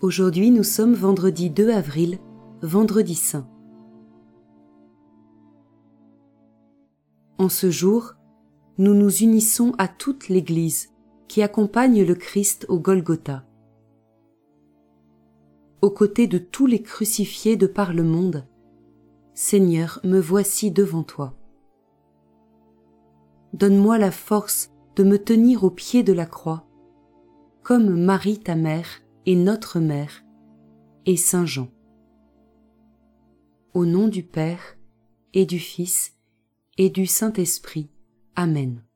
Aujourd'hui nous sommes vendredi 2 avril, vendredi saint. En ce jour, nous nous unissons à toute l'Église qui accompagne le Christ au Golgotha. Aux côtés de tous les crucifiés de par le monde, Seigneur, me voici devant toi. Donne-moi la force de me tenir au pied de la croix, comme Marie ta mère et notre mère, et Saint Jean. Au nom du Père, et du Fils, et du Saint-Esprit. Amen.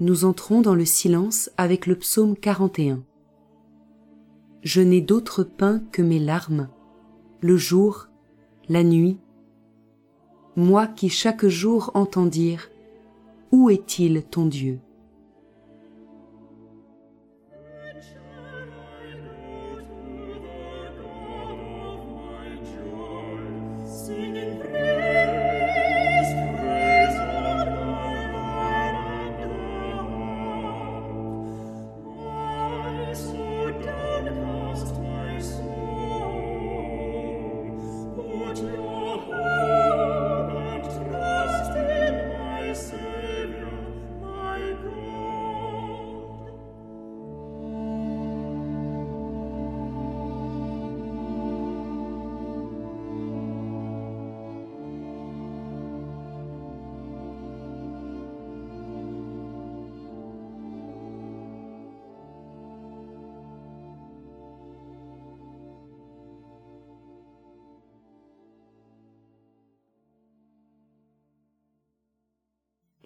Nous entrons dans le silence avec le psaume 41. Je n'ai d'autre pain que mes larmes, le jour, la nuit, moi qui chaque jour entends dire, Où est-il ton Dieu?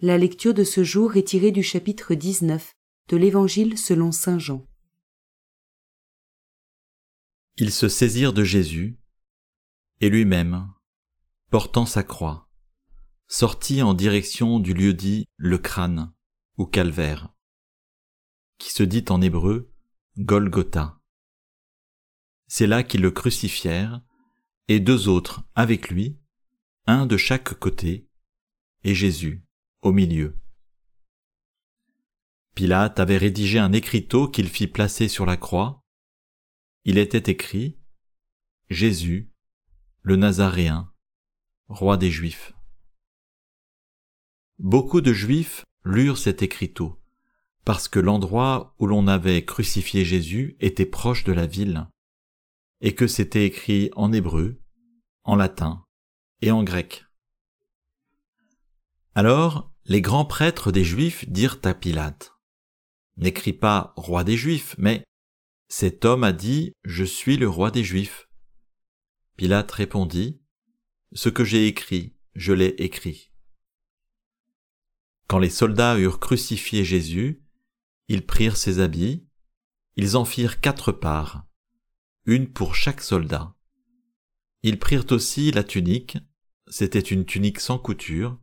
La lecture de ce jour est tirée du chapitre 19 de l'Évangile selon Saint Jean. Ils se saisirent de Jésus, et lui-même, portant sa croix, sortit en direction du lieu dit le crâne ou calvaire, qui se dit en hébreu Golgotha. C'est là qu'ils le crucifièrent, et deux autres avec lui, un de chaque côté, et Jésus au milieu. Pilate avait rédigé un écriteau qu'il fit placer sur la croix. Il était écrit Jésus, le Nazaréen, roi des Juifs. Beaucoup de Juifs lurent cet écriteau, parce que l'endroit où l'on avait crucifié Jésus était proche de la ville, et que c'était écrit en hébreu, en latin et en grec. Alors les grands prêtres des Juifs dirent à Pilate, N'écris pas roi des Juifs, mais cet homme a dit, Je suis le roi des Juifs. Pilate répondit, Ce que j'ai écrit, je l'ai écrit. Quand les soldats eurent crucifié Jésus, ils prirent ses habits, ils en firent quatre parts, une pour chaque soldat. Ils prirent aussi la tunique, c'était une tunique sans couture,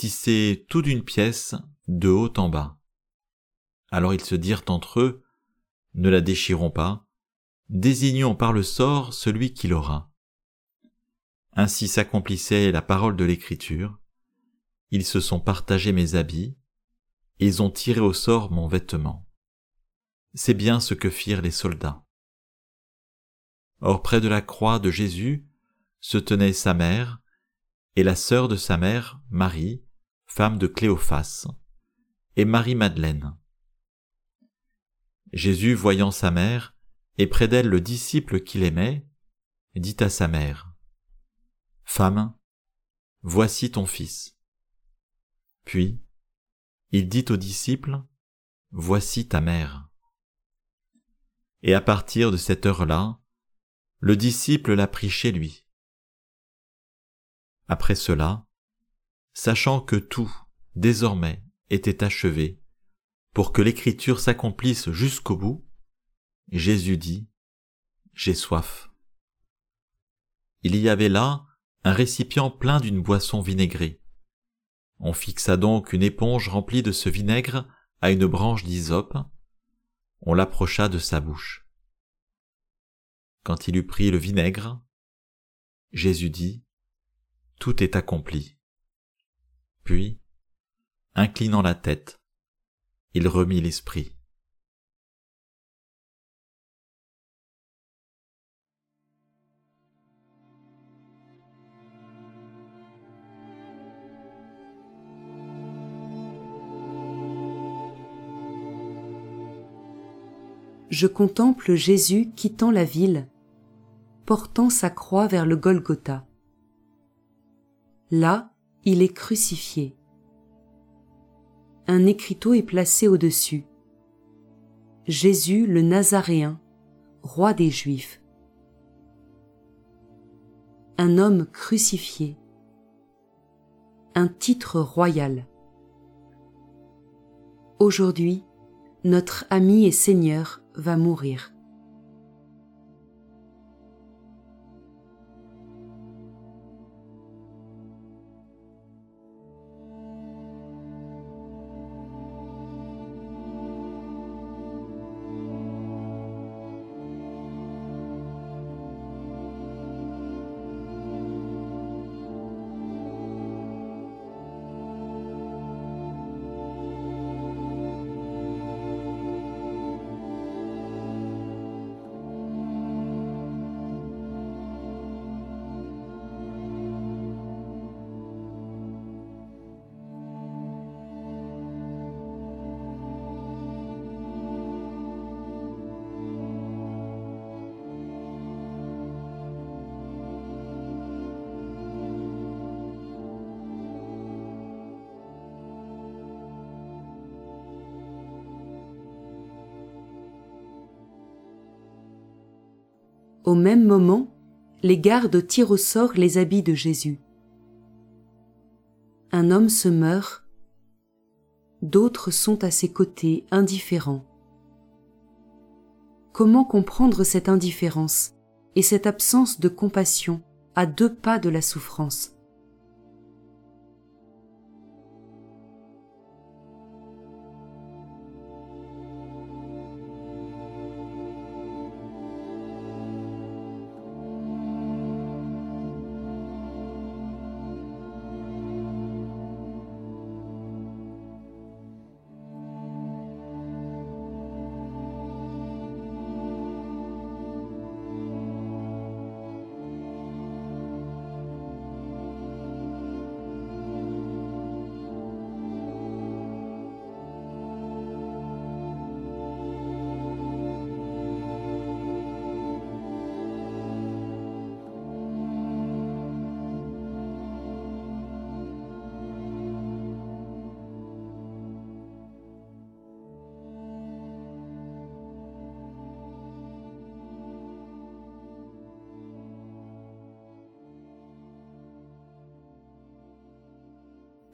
tissé tout d'une pièce de haut en bas. Alors ils se dirent entre eux, Ne la déchirons pas, désignons par le sort celui qui l'aura. Ainsi s'accomplissait la parole de l'Écriture. Ils se sont partagés mes habits, ils ont tiré au sort mon vêtement. C'est bien ce que firent les soldats. Or près de la croix de Jésus se tenait sa mère et la sœur de sa mère, Marie, femme de Cléophas, et Marie-Madeleine. Jésus, voyant sa mère, et près d'elle le disciple qu'il aimait, dit à sa mère, Femme, voici ton fils. Puis, il dit au disciple, Voici ta mère. Et à partir de cette heure-là, le disciple l'a pris chez lui. Après cela, sachant que tout, désormais, était achevé, pour que l'écriture s'accomplisse jusqu'au bout, Jésus dit, J'ai soif. Il y avait là un récipient plein d'une boisson vinaigrée. On fixa donc une éponge remplie de ce vinaigre à une branche d'hysope, on l'approcha de sa bouche. Quand il eut pris le vinaigre, Jésus dit, Tout est accompli. Puis, inclinant la tête, il remit l'esprit. je contemple Jésus quittant la ville, portant sa croix vers le Golgotha. Là, il est crucifié. Un écriteau est placé au-dessus. Jésus le Nazaréen, roi des Juifs. Un homme crucifié. Un titre royal. Aujourd'hui, notre ami et Seigneur va mourir. Au même moment, les gardes tirent au sort les habits de Jésus. Un homme se meurt, d'autres sont à ses côtés indifférents. Comment comprendre cette indifférence et cette absence de compassion à deux pas de la souffrance?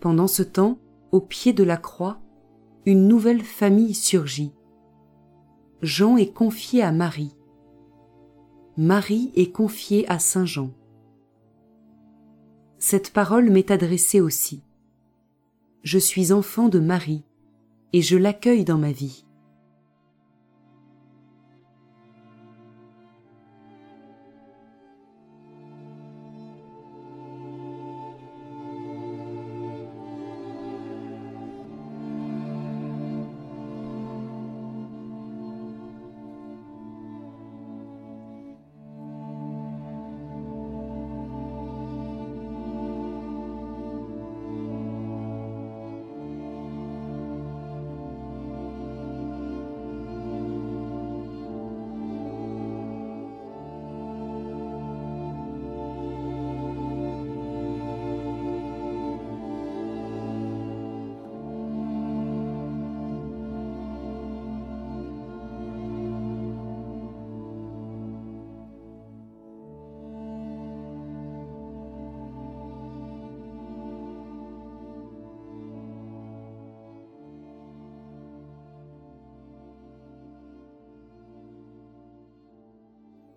Pendant ce temps, au pied de la croix, une nouvelle famille surgit. Jean est confié à Marie. Marie est confiée à Saint Jean. Cette parole m'est adressée aussi. Je suis enfant de Marie, et je l'accueille dans ma vie.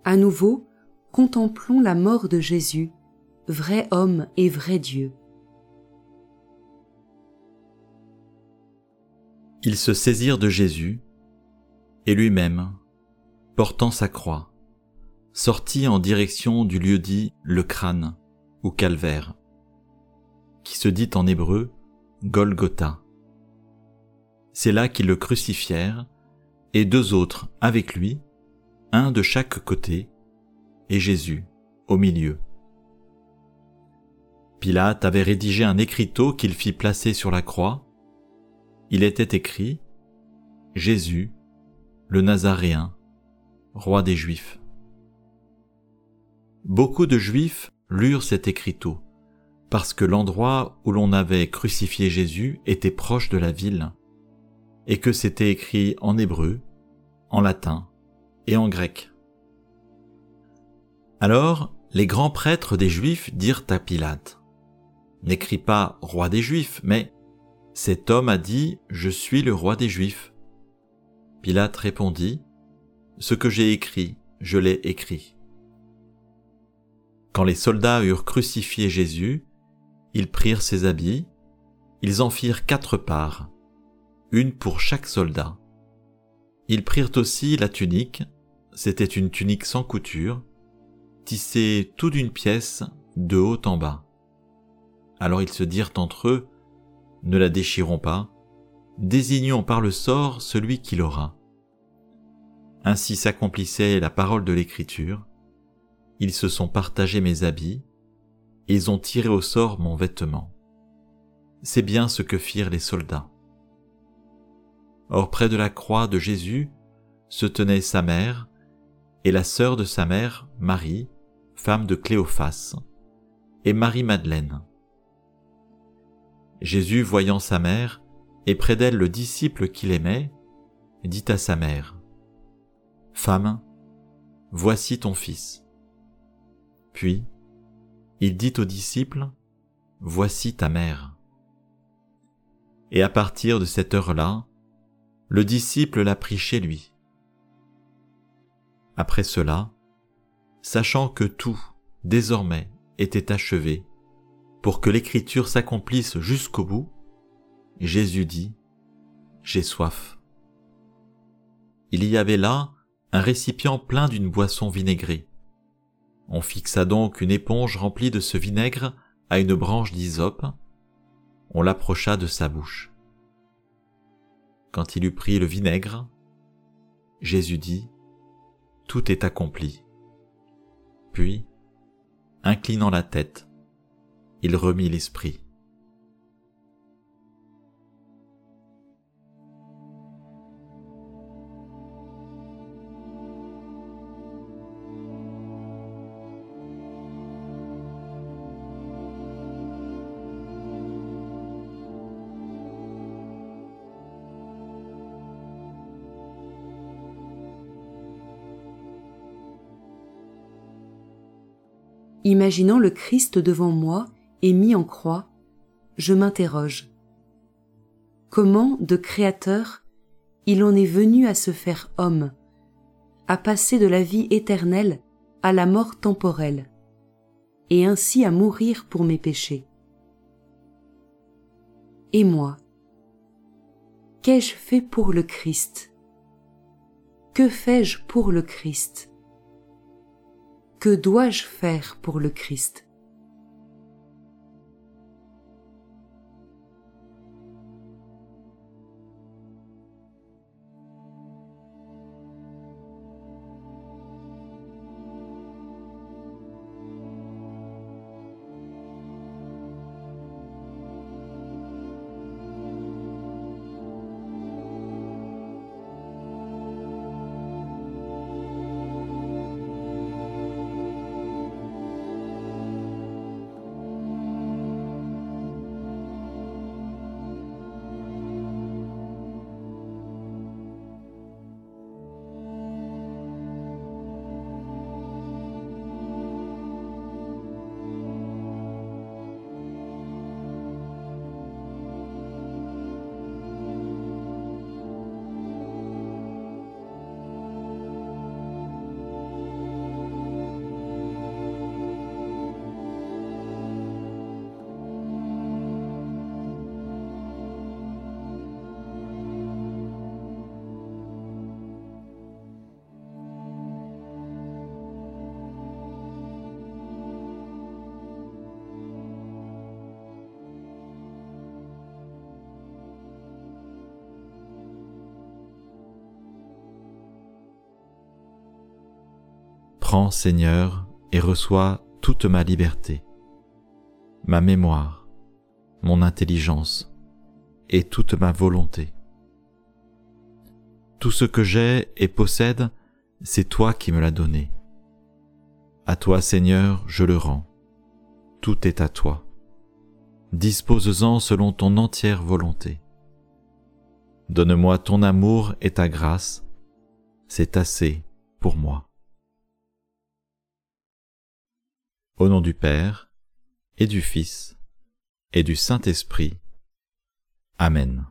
À nouveau, contemplons la mort de Jésus, vrai homme et vrai Dieu. Ils se saisirent de Jésus, et lui-même, portant sa croix, sortit en direction du lieu dit le crâne ou calvaire, qui se dit en hébreu Golgotha. C'est là qu'ils le crucifièrent, et deux autres avec lui, un de chaque côté, et Jésus au milieu. Pilate avait rédigé un écriteau qu'il fit placer sur la croix. Il était écrit Jésus, le Nazaréen, roi des Juifs. Beaucoup de Juifs lurent cet écriteau, parce que l'endroit où l'on avait crucifié Jésus était proche de la ville, et que c'était écrit en hébreu, en latin et en grec. Alors les grands prêtres des Juifs dirent à Pilate, N'écris pas roi des Juifs, mais cet homme a dit, Je suis le roi des Juifs. Pilate répondit, Ce que j'ai écrit, je l'ai écrit. Quand les soldats eurent crucifié Jésus, ils prirent ses habits, ils en firent quatre parts, une pour chaque soldat. Ils prirent aussi la tunique, c'était une tunique sans couture, tissée tout d'une pièce de haut en bas. Alors ils se dirent entre eux, ne la déchirons pas, désignons par le sort celui qui l'aura. Ainsi s'accomplissait la parole de l'Écriture. Ils se sont partagés mes habits, et ils ont tiré au sort mon vêtement. C'est bien ce que firent les soldats. Or près de la croix de Jésus se tenait sa mère et la sœur de sa mère, Marie, femme de Cléophas, et Marie-Madeleine. Jésus, voyant sa mère, et près d'elle le disciple qu'il aimait, dit à sa mère, Femme, voici ton fils. Puis, il dit au disciple, Voici ta mère. Et à partir de cette heure-là, le disciple l'a pris chez lui. Après cela, sachant que tout, désormais, était achevé, pour que l'écriture s'accomplisse jusqu'au bout, Jésus dit, J'ai soif. Il y avait là un récipient plein d'une boisson vinaigrée. On fixa donc une éponge remplie de ce vinaigre à une branche d'hysope, on l'approcha de sa bouche. Quand il eut pris le vinaigre, Jésus dit, Tout est accompli. Puis, inclinant la tête, il remit l'esprit. Imaginant le Christ devant moi et mis en croix, je m'interroge. Comment, de Créateur, il en est venu à se faire homme, à passer de la vie éternelle à la mort temporelle, et ainsi à mourir pour mes péchés. Et moi, qu'ai-je fait pour le Christ? Que fais-je pour le Christ? Que dois-je faire pour le Christ? Prends, Seigneur, et reçois toute ma liberté, ma mémoire, mon intelligence et toute ma volonté. Tout ce que j'ai et possède, c'est toi qui me l'as donné. À toi, Seigneur, je le rends. Tout est à toi. Dispose-en selon ton entière volonté. Donne-moi ton amour et ta grâce, c'est assez pour moi. Au nom du Père, et du Fils, et du Saint-Esprit. Amen.